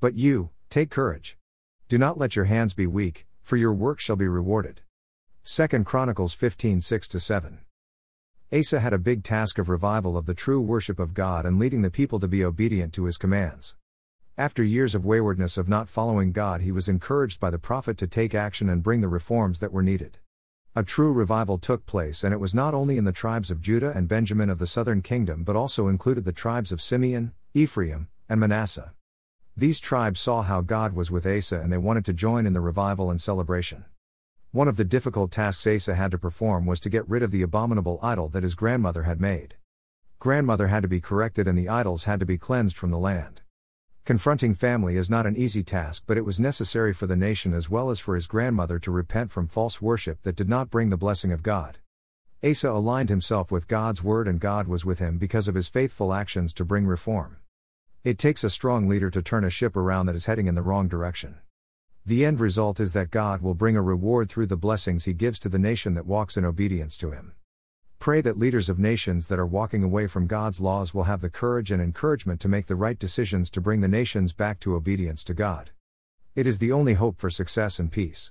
But you, take courage. Do not let your hands be weak, for your work shall be rewarded. 2 Chronicles 15 6 7. Asa had a big task of revival of the true worship of God and leading the people to be obedient to his commands. After years of waywardness of not following God, he was encouraged by the prophet to take action and bring the reforms that were needed. A true revival took place, and it was not only in the tribes of Judah and Benjamin of the southern kingdom but also included the tribes of Simeon, Ephraim, and Manasseh. These tribes saw how God was with Asa and they wanted to join in the revival and celebration. One of the difficult tasks Asa had to perform was to get rid of the abominable idol that his grandmother had made. Grandmother had to be corrected and the idols had to be cleansed from the land. Confronting family is not an easy task, but it was necessary for the nation as well as for his grandmother to repent from false worship that did not bring the blessing of God. Asa aligned himself with God's word, and God was with him because of his faithful actions to bring reform. It takes a strong leader to turn a ship around that is heading in the wrong direction. The end result is that God will bring a reward through the blessings he gives to the nation that walks in obedience to him. Pray that leaders of nations that are walking away from God's laws will have the courage and encouragement to make the right decisions to bring the nations back to obedience to God. It is the only hope for success and peace.